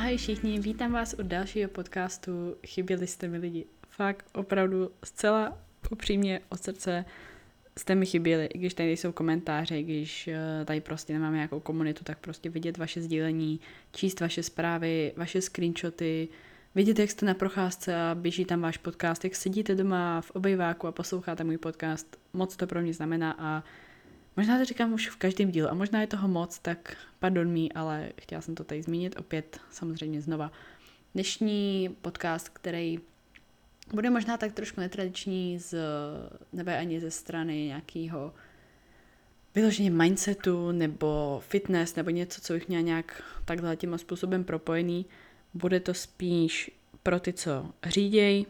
Ahoj všichni, vítám vás u dalšího podcastu Chyběli jste mi lidi. Fakt, opravdu, zcela upřímně od srdce jste mi chyběli, i když tady nejsou komentáře, i když eh, tady prostě nemáme nějakou komunitu, tak prostě vidět vaše sdílení, číst vaše zprávy, vaše screenshoty, vidět, jak jste na procházce a běží tam váš podcast, jak sedíte doma v obejváku a posloucháte můj podcast. Moc to pro mě znamená a možná to říkám už v každém dílu a možná je toho moc, tak pardon mi, ale chtěla jsem to tady zmínit opět samozřejmě znova. Dnešní podcast, který bude možná tak trošku netradiční z nebe ani ze strany nějakého vyloženě mindsetu nebo fitness nebo něco, co bych měla nějak takhle tím způsobem propojený. Bude to spíš pro ty, co říděj,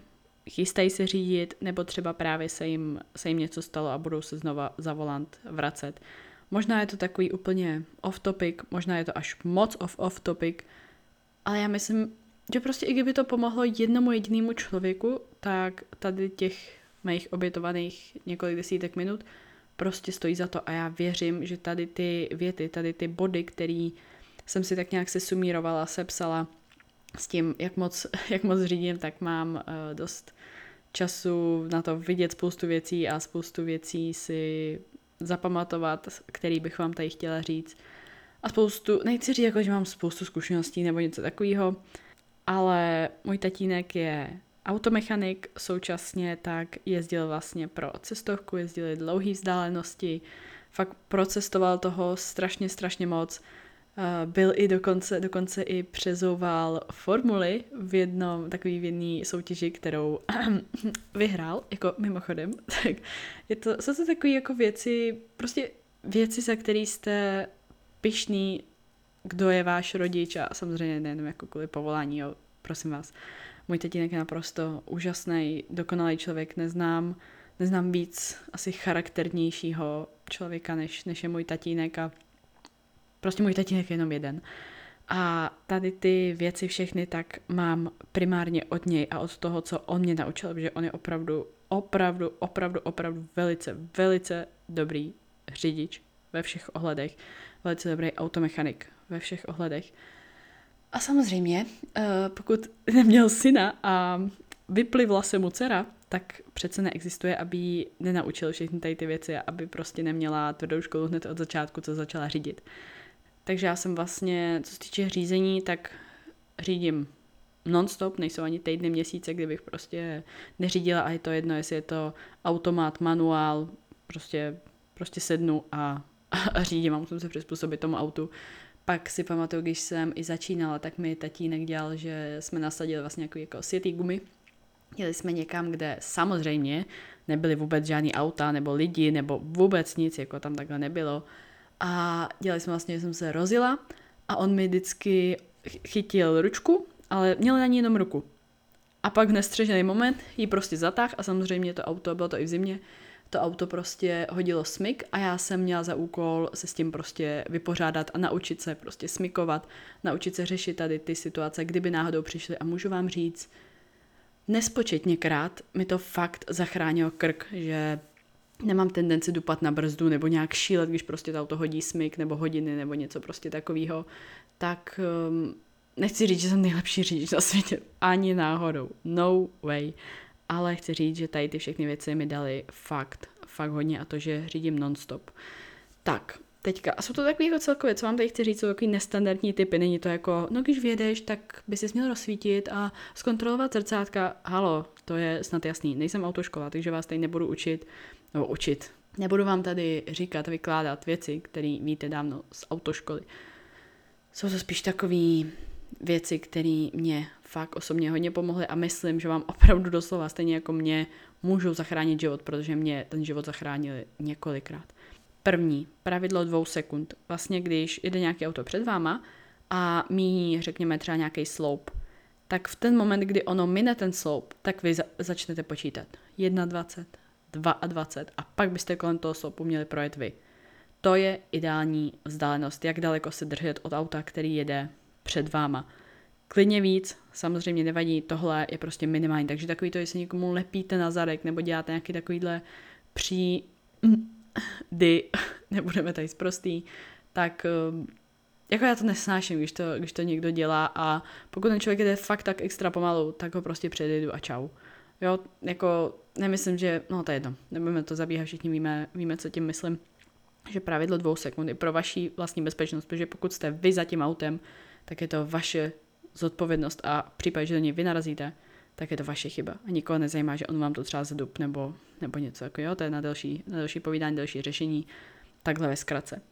chystají se řídit, nebo třeba právě se jim, se jim něco stalo a budou se znova za volant vracet. Možná je to takový úplně off-topic, možná je to až moc off-topic, ale já myslím, že prostě i kdyby to pomohlo jednomu jedinému člověku, tak tady těch mých obětovaných několik desítek minut prostě stojí za to a já věřím, že tady ty věty, tady ty body, který jsem si tak nějak se sumírovala, sepsala s tím, jak moc, jak moc řídím, tak mám uh, dost času na to vidět spoustu věcí a spoustu věcí si zapamatovat, který bych vám tady chtěla říct. A spoustu, nechci říct jako, že mám spoustu zkušeností nebo něco takového, ale můj tatínek je automechanik, současně tak jezdil vlastně pro cestovku, jezdil dlouhé vzdálenosti, fakt procestoval toho strašně, strašně moc. Byl i dokonce, dokonce i přezouval formuly v jednom takový v jedné soutěži, kterou vyhrál, jako mimochodem. Tak je to, jsou to takové jako věci, prostě věci, za které jste pišný kdo je váš rodič a samozřejmě nejenom jako kvůli povolání, jo, prosím vás. Můj tatínek je naprosto úžasný, dokonalý člověk, neznám, neznám víc asi charakternějšího člověka, než, než je můj tatínek a prostě můj tatínek je jenom jeden. A tady ty věci všechny tak mám primárně od něj a od toho, co on mě naučil, protože on je opravdu, opravdu, opravdu, opravdu velice, velice dobrý řidič ve všech ohledech, velice dobrý automechanik ve všech ohledech. A samozřejmě, eh, pokud neměl syna a vyplivla se mu dcera, tak přece neexistuje, aby jí nenaučil všechny tady ty věci a aby prostě neměla tvrdou školu hned od začátku, co začala řídit. Takže já jsem vlastně, co se týče řízení, tak řídím non-stop, nejsou ani týdny, měsíce, kdybych prostě neřídila a je to jedno, jestli je to automat, manuál, prostě, prostě sednu a, a řídím a musím se přizpůsobit tomu autu. Pak si pamatuju, když jsem i začínala, tak mi tatínek dělal, že jsme nasadili vlastně jako, jako světý gumy. Jeli jsme někam, kde samozřejmě nebyly vůbec žádný auta nebo lidi nebo vůbec nic, jako tam takhle nebylo. A dělali jsme vlastně, že jsem se rozila a on mi vždycky chytil ručku, ale měl na ní jenom ruku. A pak v nestřežený moment ji prostě zatáh a samozřejmě to auto, bylo to i v zimě, to auto prostě hodilo smyk a já jsem měla za úkol se s tím prostě vypořádat a naučit se prostě smykovat, naučit se řešit tady ty situace, kdyby náhodou přišly a můžu vám říct, nespočetněkrát mi to fakt zachránilo krk, že nemám tendenci dupat na brzdu nebo nějak šílet, když prostě to auto hodí smyk nebo hodiny nebo něco prostě takového, tak um, nechci říct, že jsem nejlepší řidič na světě, ani náhodou, no way. Ale chci říct, že tady ty všechny věci mi dali fakt, fakt hodně a to, že řídím nonstop. Tak, teďka, a jsou to takové jako celkově, co vám tady chci říct, jsou takový nestandardní typy, není to jako, no když vědeš, tak by si měl rozsvítit a zkontrolovat zrcátka, halo, to je snad jasný, nejsem autoškola, takže vás tady nebudu učit, nebo učit, nebudu vám tady říkat, vykládat věci, které víte dávno z autoškoly. Jsou to spíš takové věci, které mě fakt osobně hodně pomohly a myslím, že vám opravdu doslova stejně jako mě můžou zachránit život, protože mě ten život zachránili několikrát. První, pravidlo dvou sekund. Vlastně, když jede nějaké auto před váma a míní, řekněme, třeba nějaký sloup, tak v ten moment, kdy ono mine ten sloup, tak vy za- začnete počítat. 21, 22 a pak byste kolem toho sloupu měli projet vy. To je ideální vzdálenost, jak daleko se držet od auta, který jede před váma. Klidně víc, samozřejmě nevadí, tohle je prostě minimální, takže takový to, jestli někomu lepíte na zadek nebo děláte nějaký takovýhle pří dy, nebudeme tady zprostý, tak um, jako já to nesnáším, když to, když to někdo dělá a pokud ten člověk jde fakt tak extra pomalu, tak ho prostě předjedu a čau. Jo, jako nemyslím, že, no to je jedno, nebudeme to zabíhat, všichni víme, víme, co tím myslím, že pravidlo dvou sekund je pro vaši vlastní bezpečnost, protože pokud jste vy za tím autem, tak je to vaše zodpovědnost a v případě, že do něj vy narazíte, tak je to vaše chyba. A nikoho nezajímá, že on vám to třeba zadup nebo, nebo něco jako jo, to je na další, na další povídání, další řešení, takhle ve zkratce.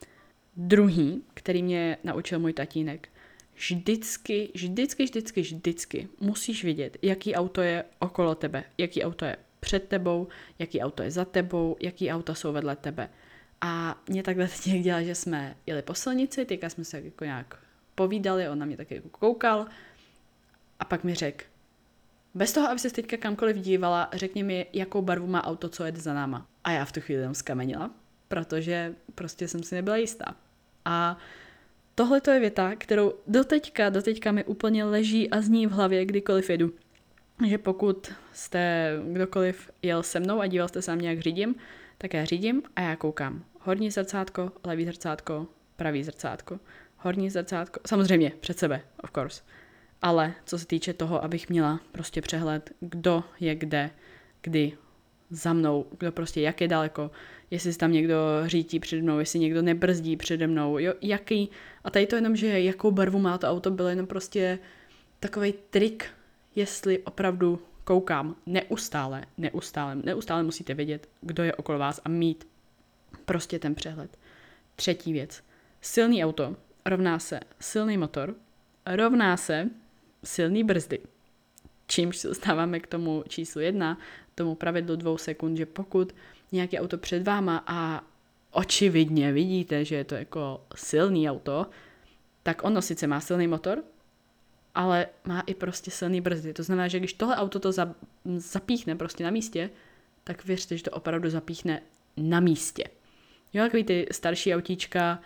Druhý, který mě naučil můj tatínek, vždycky, vždycky, vždycky, vždycky musíš vědět, jaký auto je okolo tebe, jaký auto je před tebou, jaký auto je za tebou, jaký auta jsou vedle tebe. A mě takhle teď dělá, že jsme jeli po silnici, teďka jsme se jako nějak povídali, on na mě taky jako koukal a pak mi řekl, bez toho, aby se teďka kamkoliv dívala, řekni mi, jakou barvu má auto, co jede za náma. A já v tu chvíli tam skamenila, protože prostě jsem si nebyla jistá. A tohle to je věta, kterou doteďka, doteďka mi úplně leží a zní v hlavě, kdykoliv jedu. Že pokud jste kdokoliv jel se mnou a díval jste se na mě, jak řídím, tak já řídím a já koukám. Horní zrcátko, levý zrcátko, pravý zrcátko. Horní zrcátko, samozřejmě před sebe, of course. Ale co se týče toho, abych měla prostě přehled, kdo je kde, kdy, za mnou, kdo prostě jak je daleko, jestli tam někdo řítí přede mnou, jestli někdo nebrzdí přede mnou, jo, jaký, a tady to jenom, že jakou barvu má to auto, bylo jenom prostě takový trik, jestli opravdu koukám neustále, neustále, neustále musíte vědět, kdo je okolo vás a mít prostě ten přehled. Třetí věc. Silný auto rovná se silný motor, rovná se silný brzdy. Čímž se dostáváme k tomu číslu jedna, tomu pravidlu dvou sekund, že pokud nějaké auto před váma a očividně vidíte, že je to jako silný auto, tak ono sice má silný motor, ale má i prostě silný brzdy. To znamená, že když tohle auto to zapíchne prostě na místě, tak věřte, že to opravdu zapíchne na místě. Jo, takový ty starší autíčka,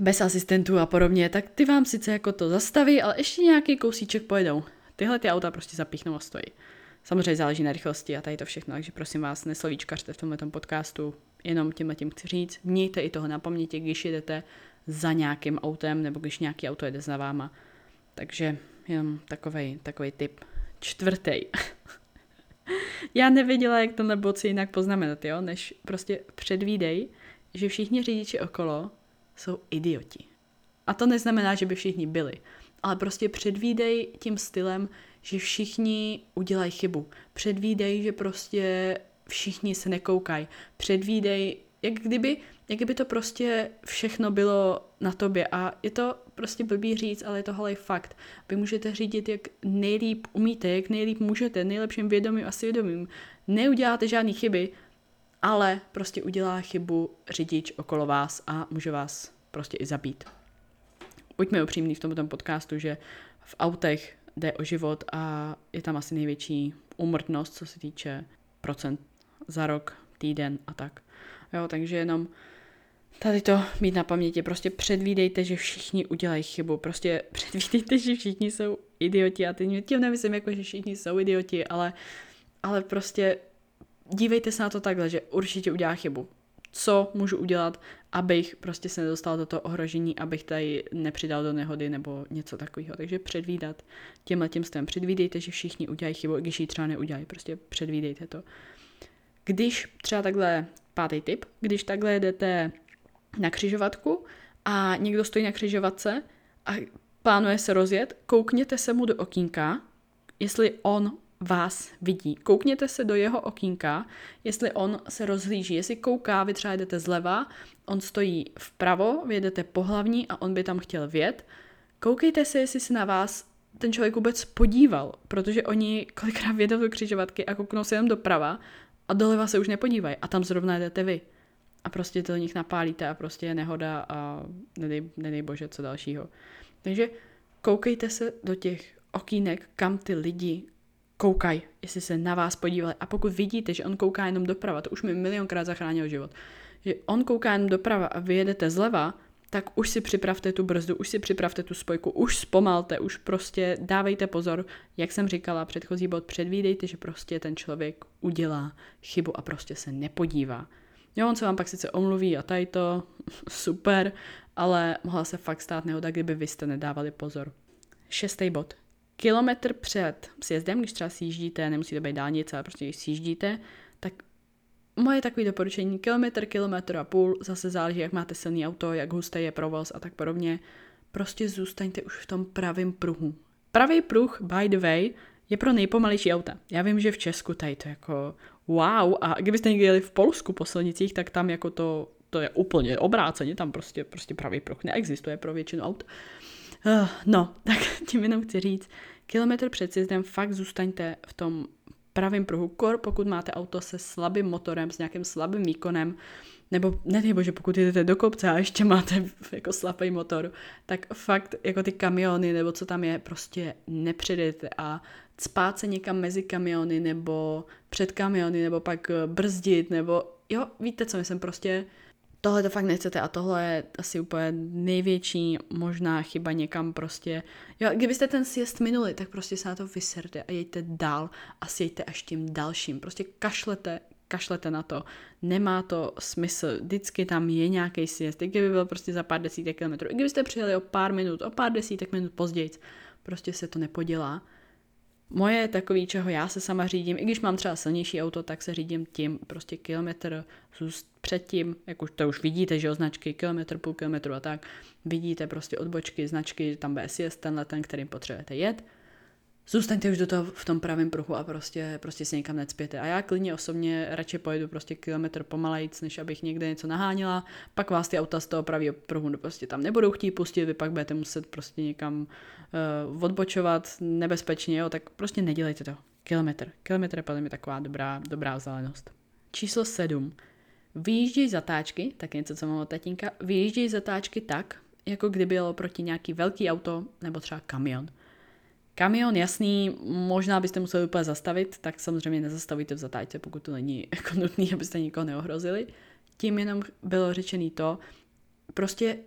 bez asistentů a podobně, tak ty vám sice jako to zastaví, ale ještě nějaký kousíček pojedou. Tyhle ty auta prostě zapíchnou a stojí. Samozřejmě záleží na rychlosti a tady to všechno, takže prosím vás, neslovíčkařte v tomto podcastu, jenom tímhle tím chci říct, mějte i toho na paměti, když jedete za nějakým autem nebo když nějaký auto jede za váma. Takže jenom takový takovej tip. Čtvrtý. Já nevěděla, jak to na boci jinak poznamenat, jo, než prostě předvídej, že všichni řidiči okolo jsou idioti. A to neznamená, že by všichni byli, ale prostě předvídej tím stylem, že všichni udělají chybu. Předvídej, že prostě všichni se nekoukají. Předvídej, jak kdyby, jak kdyby to prostě všechno bylo na tobě. A je to prostě blbý říct, ale je to holej fakt. Vy můžete řídit, jak nejlíp umíte, jak nejlíp můžete, nejlepším vědomím a svědomím. Neuděláte žádné chyby, ale prostě udělá chybu řidič okolo vás a může vás prostě i zabít. Buďme upřímní v tomto podcastu, že v autech jde o život a je tam asi největší úmrtnost, co se týče procent za rok, týden a tak. Jo, takže jenom tady to mít na paměti. Prostě předvídejte, že všichni udělají chybu. Prostě předvídejte, že všichni jsou idioti. A teď tím nemyslím jako, že všichni jsou idioti, ale, ale prostě dívejte se na to takhle, že určitě udělá chybu. Co můžu udělat, abych prostě se nedostal do toho ohrožení, abych tady nepřidal do nehody nebo něco takového. Takže předvídat těmhle tím stem. Předvídejte, že všichni udělají chybu, když ji třeba neudělají. Prostě předvídejte to. Když třeba takhle, pátý tip, když takhle jdete na křižovatku a někdo stojí na křižovatce a plánuje se rozjet, koukněte se mu do okýnka, jestli on vás vidí. Koukněte se do jeho okýnka, jestli on se rozhlíží, jestli kouká, vy třeba jdete zleva, on stojí vpravo, vy jdete po hlavní a on by tam chtěl vět. Koukejte se, jestli se na vás ten člověk vůbec podíval, protože oni kolikrát vědou do křižovatky a kouknou se jenom doprava a doleva se už nepodívají a tam zrovna jdete vy. A prostě to do nich napálíte a prostě je nehoda a nedej, nedej bože co dalšího. Takže koukejte se do těch okýnek, kam ty lidi koukají, jestli se na vás podívali. A pokud vidíte, že on kouká jenom doprava, to už mi milionkrát zachránil život, že on kouká jenom doprava a vy jedete zleva, tak už si připravte tu brzdu, už si připravte tu spojku, už zpomalte, už prostě dávejte pozor, jak jsem říkala, předchozí bod, předvídejte, že prostě ten člověk udělá chybu a prostě se nepodívá. Jo, on se vám pak sice omluví a tady to, super, ale mohla se fakt stát nehoda, kdyby vy jste nedávali pozor. Šestý bod. Kilometr před sjezdem, když třeba sjíždíte, nemusíte být dálnice, ale prostě když sjíždíte, moje takové doporučení, kilometr, kilometr a půl, zase záleží, jak máte silný auto, jak hustý je provoz a tak podobně, prostě zůstaňte už v tom pravém pruhu. Pravý pruh, by the way, je pro nejpomalejší auta. Já vím, že v Česku tady to jako wow, a kdybyste někdy jeli v Polsku po silnicích, tak tam jako to, to je úplně obráceně, tam prostě, prostě pravý pruh neexistuje pro většinu aut. Uh, no, tak tím jenom chci říct, kilometr před sjezdem fakt zůstaňte v tom pravém pruhu, kor pokud máte auto se slabým motorem, s nějakým slabým výkonem, nebo nedej bože, pokud jdete do kopce a ještě máte jako slabý motor, tak fakt jako ty kamiony nebo co tam je, prostě nepředejte a spát se někam mezi kamiony nebo před kamiony nebo pak brzdit nebo jo, víte co, myslím prostě tohle to fakt nechcete a tohle je asi úplně největší možná chyba někam prostě. Jo, kdybyste ten sjezd minuli, tak prostě se na to vyserte a jeďte dál a sjeďte až tím dalším. Prostě kašlete, kašlete na to. Nemá to smysl. Vždycky tam je nějaký sjezd. Kdyby byl prostě za pár desítek kilometrů. I kdybyste přijeli o pár minut, o pár desítek minut později, prostě se to nepodělá. Moje takový, čeho já se sama řídím, i když mám třeba silnější auto, tak se řídím tím prostě kilometr předtím, jak už to už vidíte, že označky kilometr, půl kilometru a tak, vidíte prostě odbočky, značky, tam sjezd, tenhle ten, kterým potřebujete jet zůstaňte už do toho v tom pravém pruhu a prostě, prostě se někam necpěte. A já klidně osobně radši pojedu prostě kilometr pomalejc, než abych někde něco naháněla, pak vás ty auta z toho pravého pruhu prostě tam nebudou chtít pustit, vy pak budete muset prostě někam uh, odbočovat nebezpečně, jo, tak prostě nedělejte to. Kilometr. Kilometr je podle mě taková dobrá, dobrá vzdálenost. Číslo 7. Vyjížděj zatáčky, tak něco, co mám od tatínka, vyjížděj zatáčky tak, jako kdyby bylo proti nějaký velký auto nebo třeba kamion. Kamion, jasný, možná byste museli úplně zastavit, tak samozřejmě nezastavíte v zatáčce, pokud to není jako nutné, abyste nikoho neohrozili. Tím jenom bylo řečený to, prostě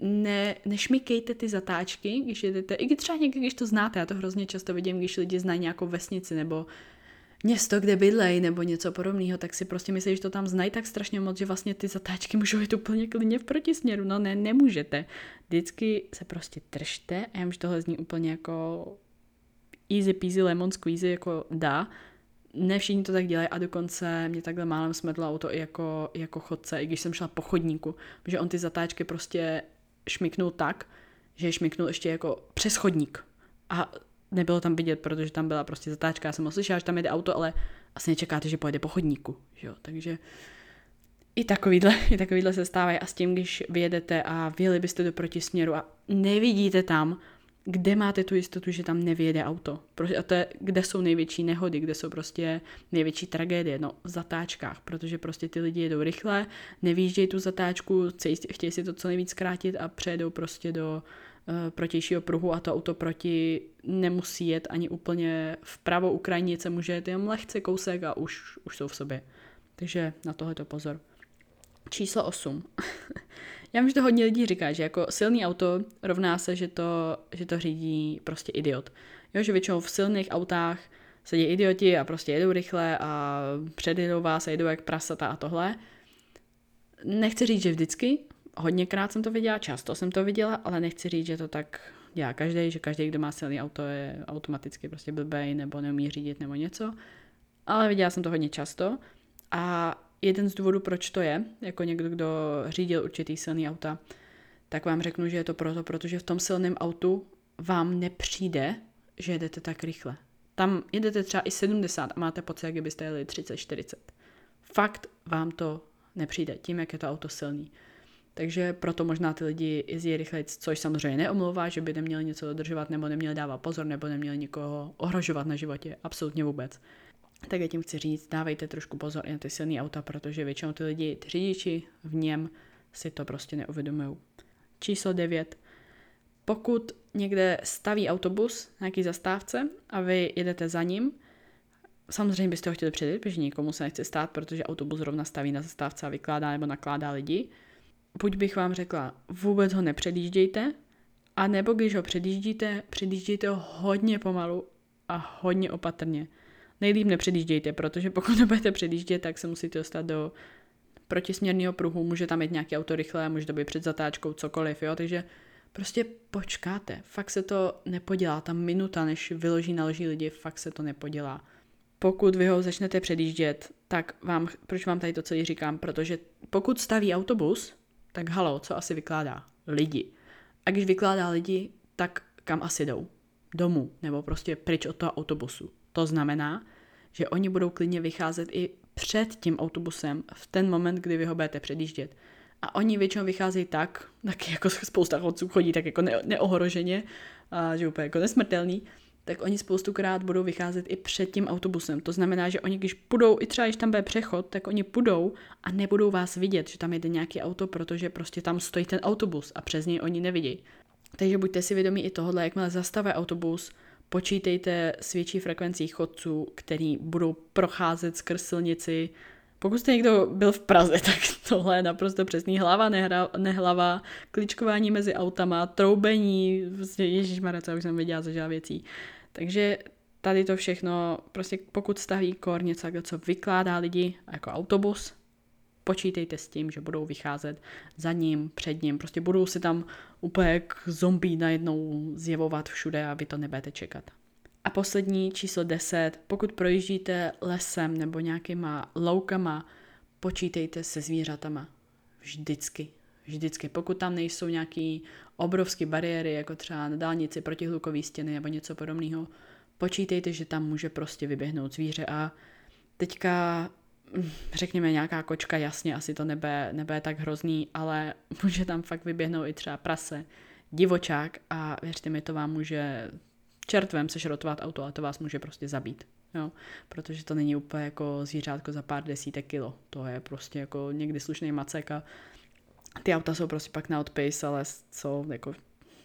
ne, nešmikejte ty zatáčky, když jedete, i když třeba někdy, když to znáte, já to hrozně často vidím, když lidi znají nějakou vesnici nebo město, kde bydlej nebo něco podobného, tak si prostě myslí, že to tam znají tak strašně moc, že vlastně ty zatáčky můžou jít úplně klidně v protisměru. No ne, nemůžete. Vždycky se prostě držte a já že tohle zní úplně jako easy peasy lemon squeezy jako dá. Ne všichni to tak dělají a dokonce mě takhle málem smetlo auto i jako, jako chodce, i když jsem šla po chodníku, že on ty zatáčky prostě šmiknul tak, že je šmiknul ještě jako přes chodník. A nebylo tam vidět, protože tam byla prostě zatáčka, já jsem slyšela, že tam jede auto, ale asi nečekáte, že pojede po chodníku, že jo, takže i takovýhle, i takovýhle se stávají a s tím, když vyjedete a vyjeli byste do protisměru a nevidíte tam kde máte tu jistotu, že tam nevyjede auto. A to je, kde jsou největší nehody, kde jsou prostě největší tragédie, no v zatáčkách, protože prostě ty lidi jedou rychle, nevýjíždějí tu zatáčku, chtějí si to co nejvíc zkrátit a přejedou prostě do uh, protějšího pruhu a to auto proti nemusí jet ani úplně vpravo Ukrajinice, může jet jen lehce kousek a už, už jsou v sobě. Takže na tohle to pozor. Číslo 8. Já vím, že to hodně lidí říká, že jako silný auto rovná se, že to, že to řídí prostě idiot. Jo, že většinou v silných autách sedí idioti a prostě jedou rychle a předjedou vás a jedou jak prasata a tohle. Nechci říct, že vždycky, hodněkrát jsem to viděla, často jsem to viděla, ale nechci říct, že to tak dělá každý, že každý, kdo má silný auto, je automaticky prostě blbej nebo neumí řídit nebo něco. Ale viděla jsem to hodně často a jeden z důvodů, proč to je, jako někdo, kdo řídil určitý silný auta, tak vám řeknu, že je to proto, protože v tom silném autu vám nepřijde, že jedete tak rychle. Tam jedete třeba i 70 a máte pocit, jak byste jeli 30-40. Fakt vám to nepřijde, tím, jak je to auto silný. Takže proto možná ty lidi jezdí rychleji, což samozřejmě neomlouvá, že by neměli něco dodržovat, nebo neměli dávat pozor, nebo neměli nikoho ohrožovat na životě. Absolutně vůbec tak já tím chci říct, dávejte trošku pozor i na ty silné auta, protože většinou ty lidi, ty řidiči v něm si to prostě neuvědomují. Číslo 9. Pokud někde staví autobus na nějaký zastávce a vy jedete za ním, samozřejmě byste ho chtěli předjet, protože nikomu se nechce stát, protože autobus rovna staví na zastávce a vykládá nebo nakládá lidi. Buď bych vám řekla, vůbec ho nepředjíždějte, a nebo když ho předjíždíte, předjíždějte ho hodně pomalu a hodně opatrně nejlíp nepředjíždějte, protože pokud nebudete předjíždět, tak se musíte dostat do protisměrného pruhu, může tam jít nějaký auto rychle, může to být před zatáčkou, cokoliv, jo, takže prostě počkáte, fakt se to nepodělá, ta minuta, než vyloží, naloží lidi, fakt se to nepodělá. Pokud vy ho začnete předjíždět, tak vám, proč vám tady to celý říkám, protože pokud staví autobus, tak halo, co asi vykládá? Lidi. A když vykládá lidi, tak kam asi jdou? Domů, nebo prostě pryč od toho autobusu. To znamená, že oni budou klidně vycházet i před tím autobusem v ten moment, kdy vy ho budete předjíždět. A oni většinou vycházejí tak, tak jako spousta chodců chodí tak jako ne- neohroženě, a že úplně jako nesmrtelný, tak oni spoustukrát budou vycházet i před tím autobusem. To znamená, že oni když půjdou, i třeba když tam bude přechod, tak oni půjdou a nebudou vás vidět, že tam jede nějaký auto, protože prostě tam stojí ten autobus a přes něj oni nevidí. Takže buďte si vědomí i tohohle, jakmile zastaví autobus, počítejte s větší frekvencí chodců, který budou procházet skrz silnici. Pokud jste někdo byl v Praze, tak tohle je naprosto přesný hlava, nehra, nehlava, kličkování mezi autama, troubení, prostě ježišmarja, co už jsem viděla za věcí. Takže tady to všechno, prostě pokud staví kor něco, co vykládá lidi jako autobus, počítejte s tím, že budou vycházet za ním, před ním, prostě budou si tam úplně jak zombie najednou zjevovat všude a vy to nebudete čekat. A poslední číslo 10, pokud projíždíte lesem nebo nějakýma loukama, počítejte se zvířatama. Vždycky. Vždycky. Pokud tam nejsou nějaký obrovské bariéry, jako třeba na dálnici protihlukové stěny nebo něco podobného, počítejte, že tam může prostě vyběhnout zvíře a teďka řekněme nějaká kočka, jasně, asi to nebe, nebe tak hrozný, ale může tam fakt vyběhnout i třeba prase, divočák a věřte mi, to vám může čertvem sešrotovat auto a to vás může prostě zabít. Jo? Protože to není úplně jako zvířátko za pár desítek kilo. To je prostě jako někdy slušný macek a ty auta jsou prostě pak na odpis, ale jsou jako,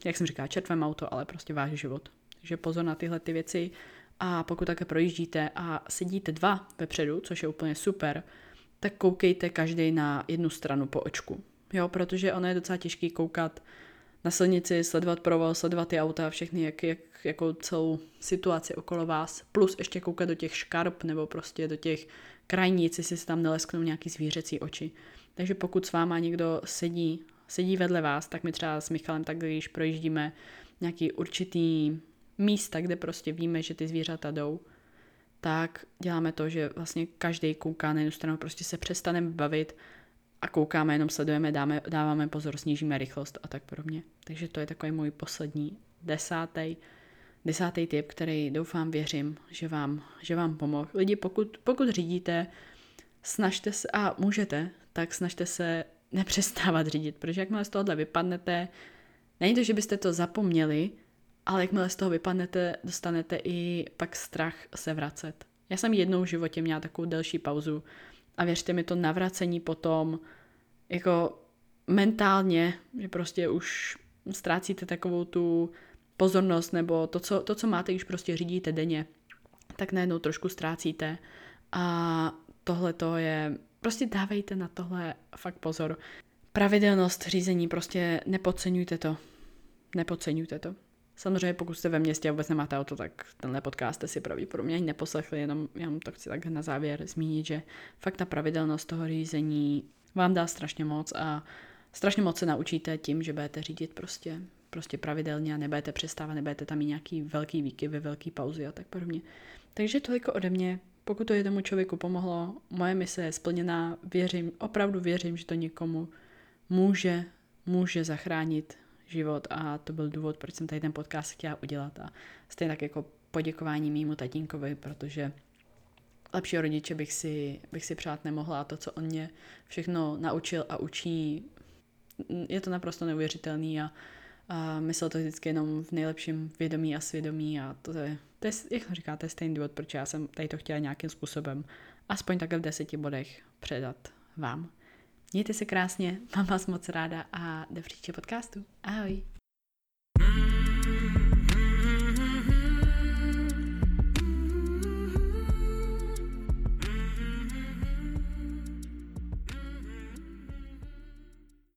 jak jsem říká, čertvem auto, ale prostě váš život. Takže pozor na tyhle ty věci a pokud také projíždíte a sedíte dva vepředu, což je úplně super, tak koukejte každý na jednu stranu po očku. Jo, protože ono je docela těžký koukat na silnici, sledovat provoz, sledovat ty auta, všechny, jak, jak, jako celou situaci okolo vás, plus ještě koukat do těch škarp nebo prostě do těch krajnic, jestli se tam nelesknou nějaký zvířecí oči. Takže pokud s váma někdo sedí, sedí vedle vás, tak my třeba s Michalem tak, když projíždíme nějaký určitý místa, kde prostě víme, že ty zvířata jdou, tak děláme to, že vlastně každý kouká na jednu stranu, prostě se přestaneme bavit a koukáme, jenom sledujeme, dáme, dáváme pozor, snížíme rychlost a tak podobně. Takže to je takový můj poslední desátý, desátý tip, který doufám, věřím, že vám, že vám pomohl. Lidi, pokud, pokud řídíte, snažte se, a můžete, tak snažte se nepřestávat řídit, protože jakmile z tohohle vypadnete, není to, že byste to zapomněli, ale jakmile z toho vypadnete, dostanete i pak strach se vracet. Já jsem jednou v životě měla takovou delší pauzu a věřte mi, to navracení potom jako mentálně, že prostě už ztrácíte takovou tu pozornost nebo to, co, to, co máte, když prostě řídíte denně, tak najednou trošku ztrácíte a tohle to je, prostě dávejte na tohle fakt pozor. Pravidelnost řízení, prostě nepodceňujte to. Nepodceňujte to. Samozřejmě pokud jste ve městě a vůbec nemáte auto, tak tenhle podcast jste si pravděpodobně ani neposlechli, jenom, jenom to chci tak na závěr zmínit, že fakt ta pravidelnost toho řízení vám dá strašně moc a strašně moc se naučíte tím, že budete řídit prostě, prostě pravidelně a nebudete přestávat, nebudete tam mít nějaký velký výkyvy, velký pauzy a tak podobně. Takže toliko ode mě. Pokud to jednomu člověku pomohlo, moje mise je splněná, věřím, opravdu věřím, že to někomu může, může zachránit život a to byl důvod, proč jsem tady ten podcast chtěla udělat a stejně tak jako poděkování mýmu tatínkovi, protože lepšího rodiče bych si, bych si přát nemohla a to, co on mě všechno naučil a učí, je to naprosto neuvěřitelný a, a myslel to vždycky jenom v nejlepším vědomí a svědomí a to je, to je jak říká, to je stejný důvod, proč já jsem tady to chtěla nějakým způsobem aspoň takhle v deseti bodech předat vám. Mějte se krásně, mám vás moc ráda a do příště podcastu. Ahoj.